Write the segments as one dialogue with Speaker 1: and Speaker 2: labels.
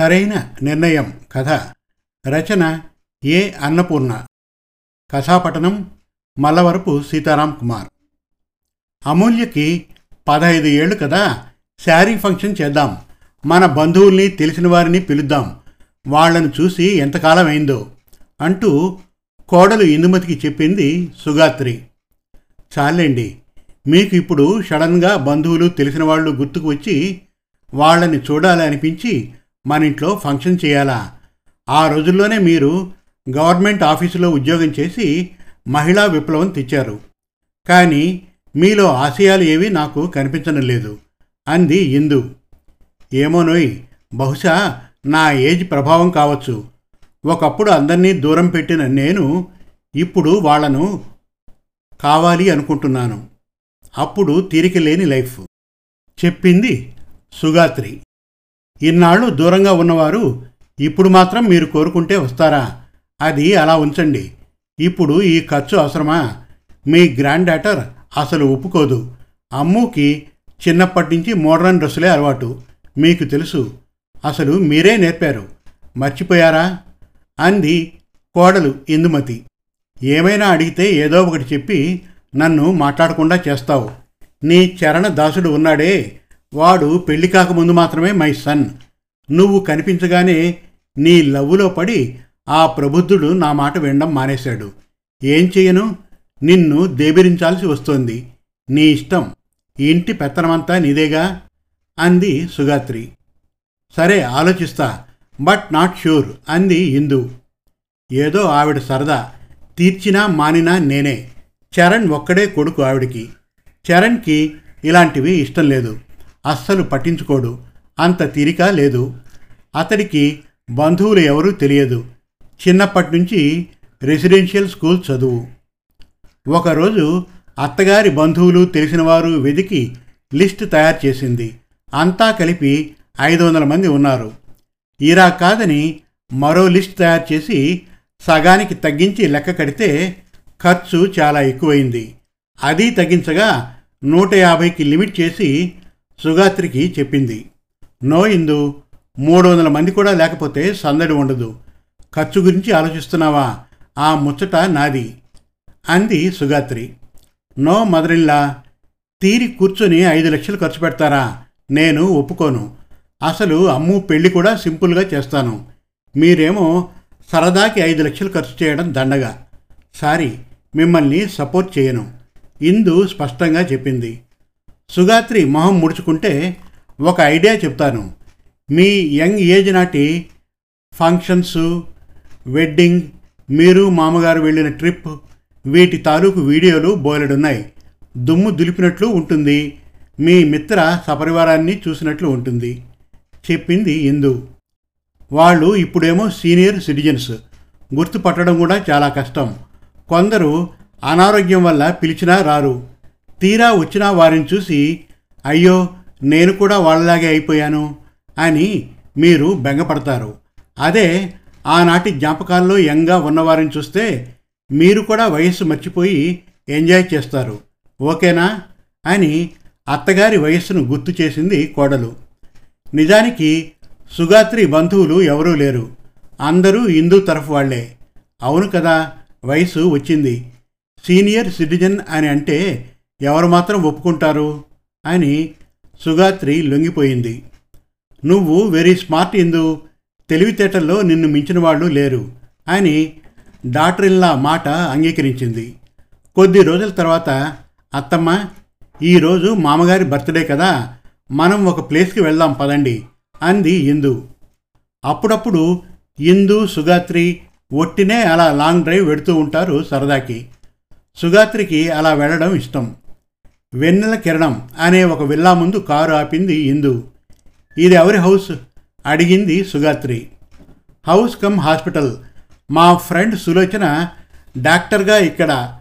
Speaker 1: సరైన నిర్ణయం. కథ. రచన. ఏ. అన్నపూర్ణ. కథాపఠనం. మల్లవరపు సీతారాం కుమార్. అమూల్యకి పదహైదు ఏళ్ళు కదా. శారీ ఫంక్షన్ చేద్దాం. మన బంధువుల్ని తెలిసిన వారిని పిలుద్దాం. వాళ్ళను చూసి ఎంతకాలం అయిందో అంటూ కోడలు ఇందుమతికి చెప్పింది సుగాత్రి. చాలండి. మీకు ఇప్పుడు సడన్గా బంధువులు తెలిసిన వాళ్ళు గుర్తుకు వచ్చి వాళ్ళని చూడాలనిపించి మన ఇంట్లో ఫంక్షన్ చేయాలా? ఆ రోజుల్లోనే మీరు గవర్నమెంట్ ఆఫీసులో ఉద్యోగం చేసి మహిళా విప్లవం తెచ్చారు. కానీ మీలో ఆశయాలు ఏవి నాకు కనిపించడం లేదు అంది ఇందు. ఏమోనోయ్ బహుశా నా ఏజ్ ప్రభావం కావచ్చు. ఒకప్పుడు అందరినీ దూరం పెట్టిన నేను ఇప్పుడు వాళ్ళను కావాలి అనుకుంటున్నాను. అప్పుడు తీరిక లేని లైఫ్ చెప్పింది సుగాత్రి. ఇన్నాళ్ళు దూరంగా ఉన్నవారు ఇప్పుడు మాత్రం మీరు కోరుకుంటే వస్తారా? అది అలా ఉంచండి. ఇప్పుడు ఈ ఖర్చు అవసరమా? మీ గ్రాండ్ డాటర్ అసలు ఒప్పుకోదు. అమ్ముకి చిన్నప్పటి నుంచి మోడ్రన్ డ్రెస్సులే అలవాటు. మీకు తెలుసు. అసలు మీరే నేర్పారు. మర్చిపోయారా? అంది కోడలు ఇందుమతి. ఏమైనా అడిగితే ఏదో ఒకటి చెప్పి నన్ను మాట్లాడకుండా చేస్తావు. నీ చరణ దాసుడు ఉన్నాడే. వాడు పెళ్ళి కాకముందు మాత్రమే మై సన్. నువ్వు కనిపించగానే నీ లవ్వులో పడి ఆ ప్రబుద్ధుడు నా మాట వినడం మానేశాడు. ఏం చేయను? నిన్ను దేబిరించాల్సి వస్తోంది. నీ ఇష్టం. ఇంటి పెత్తనమంతా నీదేగా? అంది సుగాత్రి. సరే ఆలోచిస్తా. బట్ నాట్ ష్యూర్ అంది ఇందు. ఏదో ఆవిడ సరదా. తీర్చినా మానినా నేనే. చరణ్ ఒక్కడే కొడుకు ఆవిడికి. చరణ్కి ఇలాంటివి ఇష్టం లేదు. అస్సలు పట్టించుకోడు. అంత తీరిక లేదు. అతడికి బంధువులు ఎవరూ తెలియదు. చిన్నప్పటి నుంచి రెసిడెన్షియల్ స్కూల్ చదువు. ఒకరోజు అత్తగారి బంధువులు తెలిసినవారు వెదికి లిస్ట్ తయారు చేసింది. అంతా కలిపి ఐదు వందల మంది ఉన్నారు. ఇరా కాదని మరో లిస్ట్ తయారు చేసి సగానికి తగ్గించి లెక్క కడితే ఖర్చు చాలా ఎక్కువైంది. అది తగ్గించగా నూట యాభైకి లిమిట్ చేసి సుగాత్రికి చెప్పింది. నో ఇందు మూడు వందల మంది కూడా లేకపోతే సందడి ఉండదు. ఖర్చు గురించి ఆలోచిస్తున్నావా? ఆ ముచ్చట నాది అంది సుగాత్రి. నో మదరిల్లా తీరి కూర్చొని ఐదు లక్షలు ఖర్చు పెడతారా? నేను ఒప్పుకోను. అసలు అమ్ము పెళ్ళి కూడా సింపుల్గా చేస్తాను. మీరేమో సరదాకి ఐదు లక్షలు ఖర్చు చేయడం దండగా. సారీ మిమ్మల్ని సపోర్ట్ చేయను ఇందు స్పష్టంగా చెప్పింది. సుగాత్రి మొహం ముడుచుకుంటే ఒక ఐడియా చెప్తాను. మీ యంగ్ ఏజ్ నాటి ఫంక్షన్స్ వెడ్డింగ్ మీరు మామగారు వెళ్ళిన ట్రిప్ వీటి తాలూకు వీడియోలు బోలెడున్నాయి. దుమ్ము దులిపినట్లు ఉంటుంది. మీ మిత్ర సపరివారాన్ని చూసినట్లు ఉంటుంది. చెప్పింది ఇందు. వాళ్ళు ఇప్పుడేమో సీనియర్ సిటిజన్స్. గుర్తుపట్టడం కూడా చాలా కష్టం. కొందరు అనారోగ్యం వల్ల పిలిచినా రారు. తీరా వచ్చిన వారిని చూసి అయ్యో నేను కూడా వాళ్ళలాగే అయిపోయాను అని మీరు బెంగపడతారు. అదే ఆనాటి జ్ఞాపకాల్లో యంగా ఉన్నవారిని చూస్తే మీరు కూడా వయస్సు మర్చిపోయి ఎంజాయ్ చేస్తారు. ఓకేనా? అని అత్తగారి వయస్సును గుర్తు చేసింది కోడలు. నిజానికి సుగాత్రి బంధువులు ఎవరూ లేరు. అందరూ హిందూ తరఫు వాళ్ళే. అవును కదా వయసు వచ్చింది. సీనియర్ సిటిజన్ అని అంటే ఎవరు మాత్రం ఒప్పుకుంటారు? అని సుగాత్రి లొంగిపోయింది. నువ్వు వెరీ స్మార్ట్ ఇందు. తెలివితేటల్లో నిన్ను మించిన వాళ్ళు లేరు అని డాక్టర్ ఇల్లా మాట అంగీకరించింది. కొద్ది రోజుల తర్వాత అత్తమ్మ ఈరోజు మామగారి బర్త్డే కదా మనం ఒక ప్లేస్కి వెళ్దాం పదండి అంది ఇందు. అప్పుడప్పుడు ఇందు సుగాత్రి ఒట్టినే అలా లాంగ్ డ్రైవ్ వెడుతూ ఉంటారు సరదాకి. సుగాత్రికి అలా వెళ్ళడం ఇష్టం. వెన్నెల కిరణం అనే ఒక విల్లా ముందు కారు ఆపింది ఇందు. ఇది ఎవరి హౌస్? అడిగింది సుగాత్రి. House cum hospital. మా ఫ్రెండ్ సులోచన డాక్టర్గా ఇక్కడ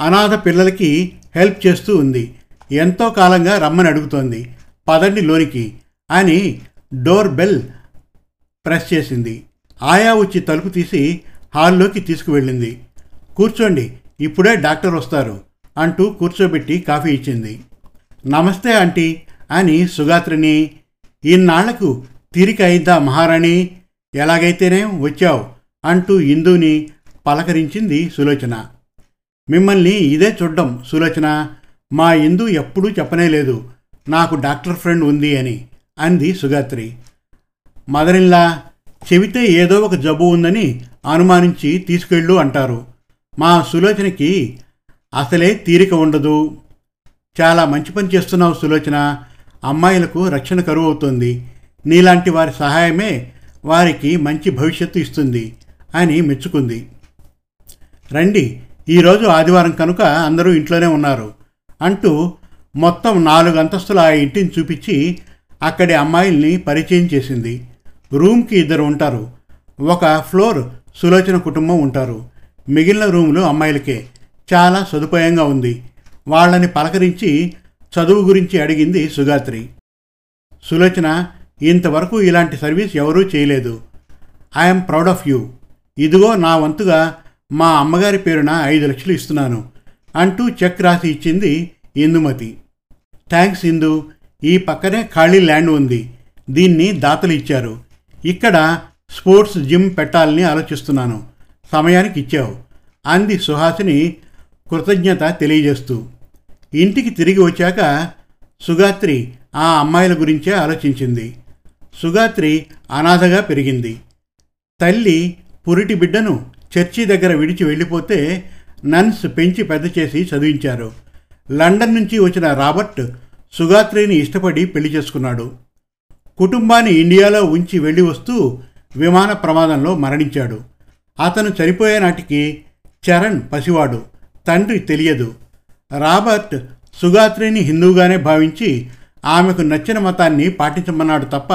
Speaker 1: అనాథ పిల్లలకి హెల్ప్ చేస్తూ ఉంది. ఎంతో కాలంగా రమ్మని అడుగుతోంది. పదండి లోనికి అని డోర్ బెల్ ప్రెస్ చేసింది. ఆయా వచ్చి తలుపు తీసి హాల్లోకి తీసుకువెళ్ళింది. కూర్చోండి ఇప్పుడే డాక్టర్ వస్తారు. అంటూ కూర్చోబెట్టి కాఫీ ఇచ్చింది. నమస్తే ఆంటీ అని సుగాత్రిని ఇన్నాళ్ళకు తిరిగి అయిద్దా మహారాణి? ఎలాగైతేనే వచ్చావు? అంటూ ఇందుని పలకరించింది సులోచన. మిమ్మల్ని ఇదే చూడ్డం సులోచన మా ఇందు ఎప్పుడూ చెప్పనే లేదు. నాకు డాక్టర్ ఫ్రెండ్ ఉంది అని అంది సుగాత్రి. మదరిల్లా చెబితే ఏదో ఒక జబ్బు ఉందని అనుమానించి తీసుకెళ్ళు అంటారు. మా సులోచనకి అసలే తీరిక ఉండదు. చాలా మంచి పని చేస్తున్నావు సులోచన. అమ్మాయిలకు రక్షణ కరువు అవుతుంది. నీలాంటి వారి సహాయమే వారికి మంచి భవిష్యత్తు ఇస్తుంది అని మెచ్చుకుంది. రండి ఈరోజు ఆదివారం కనుక అందరూ ఇంట్లోనే ఉన్నారు అంటూ మొత్తం నాలుగు అంతస్తుల ఆ ఇంటిని చూపించి అక్కడి అమ్మాయిల్ని పరిచయం చేసింది. రూమ్కి ఇద్దరు ఉంటారు. ఒక ఫ్లోర్ సులోచన కుటుంబం ఉంటారు. మిగిలిన రూములు అమ్మాయిలకే. చాలా సదుపాయంగా ఉంది. వాళ్ళని పలకరించి చదువు గురించి అడిగింది సుగాత్రి. సులోచన ఇంతవరకు ఇలాంటి సర్వీస్ ఎవరూ చేయలేదు. ఐఎమ్ ప్రౌడ్ ఆఫ్ యూ ఇదిగో నా వంతుగా మా అమ్మగారి పేరున ఐదు లక్షలు ఇస్తున్నాను అంటూ చెక్ రాసి ఇచ్చింది ఇందుమతి. థ్యాంక్స్ ఇందు. ఈ పక్కనే ఖాళీ ల్యాండ్ ఉంది. దీన్ని దాతలు ఇచ్చారు. ఇక్కడ స్పోర్ట్స్ జిమ్ పెట్టాలని ఆలోచిస్తున్నాను. సమయానికి ఇచ్చావు. అంది సుహాసిని కృతజ్ఞత తెలియజేస్తూ ఇంటికి తిరిగి వచ్చాక సుగాత్రి ఆ అమ్మాయిల గురించే ఆలోచించింది. సుగాత్రి అనాథగా పెరిగింది. తల్లి పురిటి బిడ్డను చర్చి దగ్గర విడిచి వెళ్ళిపోతే నన్స్ పెంచి పెద్ద చేసి చదివించారు. లండన్ నుంచి వచ్చిన రాబర్ట్ సుగాత్రిని ఇష్టపడి పెళ్ళి చేసుకున్నాడు. కుటుంబాన్ని ఇండియాలో ఉంచి వెళ్ళి వస్తూ విమాన ప్రమాదంలో మరణించాడు. అతను చనిపోయే నాటికి చరణ్ పసివాడు. తండ్రి తెలియదు. రాబర్ట్ సుగాత్రిని హిందూగానే భావించి ఆమెకు నచ్చిన మతాన్ని పాటించమన్నాడు తప్ప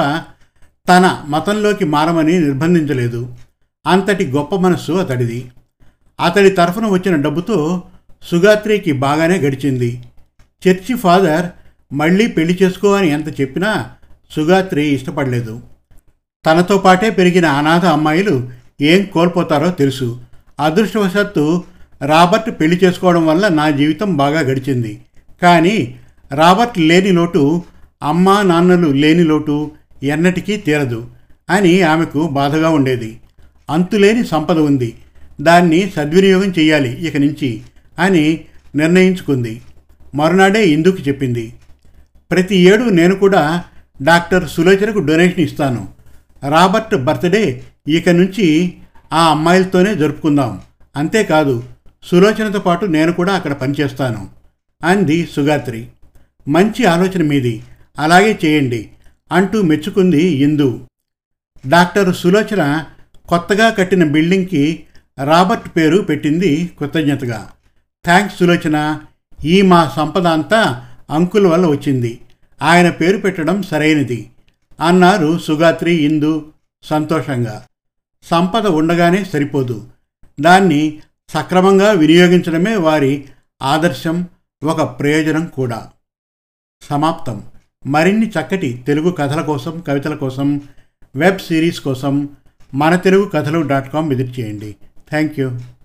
Speaker 1: తన మతంలోకి మారమని నిర్బంధించలేదు. అంతటి గొప్ప మనస్సు అతడిది. అతడి తరఫున వచ్చిన డబ్బుతో సుగాత్రికి బాగానే గడిచింది. చర్చి ఫాదర్ మళ్ళీ పెళ్ళి చేసుకో అని ఎంత చెప్పినా సుగాత్రి ఇష్టపడలేదు. తనతో పాటే పెరిగిన అనాథ అమ్మాయిలు ఏం కోల్పోతారో తెలుసు. అదృష్టవశాత్తు రాబర్ట్ పెళ్ళి చేసుకోవడం వల్ల నా జీవితం బాగా గడిచింది. కానీ రాబర్ట్ లేని లోటు అమ్మా నాన్నలు లేని లోటు ఎన్నటికీ తీరదు అని ఆమెకు బాధగా ఉండేది. అంతులేని సంపద ఉంది. దాన్ని సద్వినియోగం చేయాలి ఇక నుంచి అని నిర్ణయించుకుంది. మరునాడే ఇందుకు చెప్పింది. ప్రతి ఏడు నేను కూడా డాక్టర్ సులోచనకు డొనేషన్ ఇస్తాను. రాబర్ట్ బర్త్డే ఇక నుంచి ఆ అమ్మాయిలతోనే జరుపుకుందాం. అంతేకాదు సులోచనతో పాటు నేను కూడా అక్కడ పనిచేస్తాను అంది సుగాత్రి. మంచి ఆలోచన మీది అలాగే చేయండి అంటూ మెచ్చుకుంది ఇందు. డాక్టర్ సులోచన కొత్తగా కట్టిన బిల్డింగ్కి రాబర్ట్ పేరు పెట్టింది కృతజ్ఞతగా. థ్యాంక్స్ సులోచన ఈ మా సంపద అంతా అంకుల్ వల్ల వచ్చింది ఆయన పేరు పెట్టడం సరైనది అన్నారు సుగాత్రి ఇందు సంతోషంగా. సంపద ఉండగానే సరిపోదు దాన్ని సక్రమంగా వినియోగించడమే వారి ఆదర్శం ఒక ప్రయోజనం కూడా. సమాప్తం. మరిన్ని చక్కటి తెలుగు కథల కోసం కవితల కోసం వెబ్ సిరీస్ కోసం మన Telugu Kathalu dot com visit చేయండి. Thank you.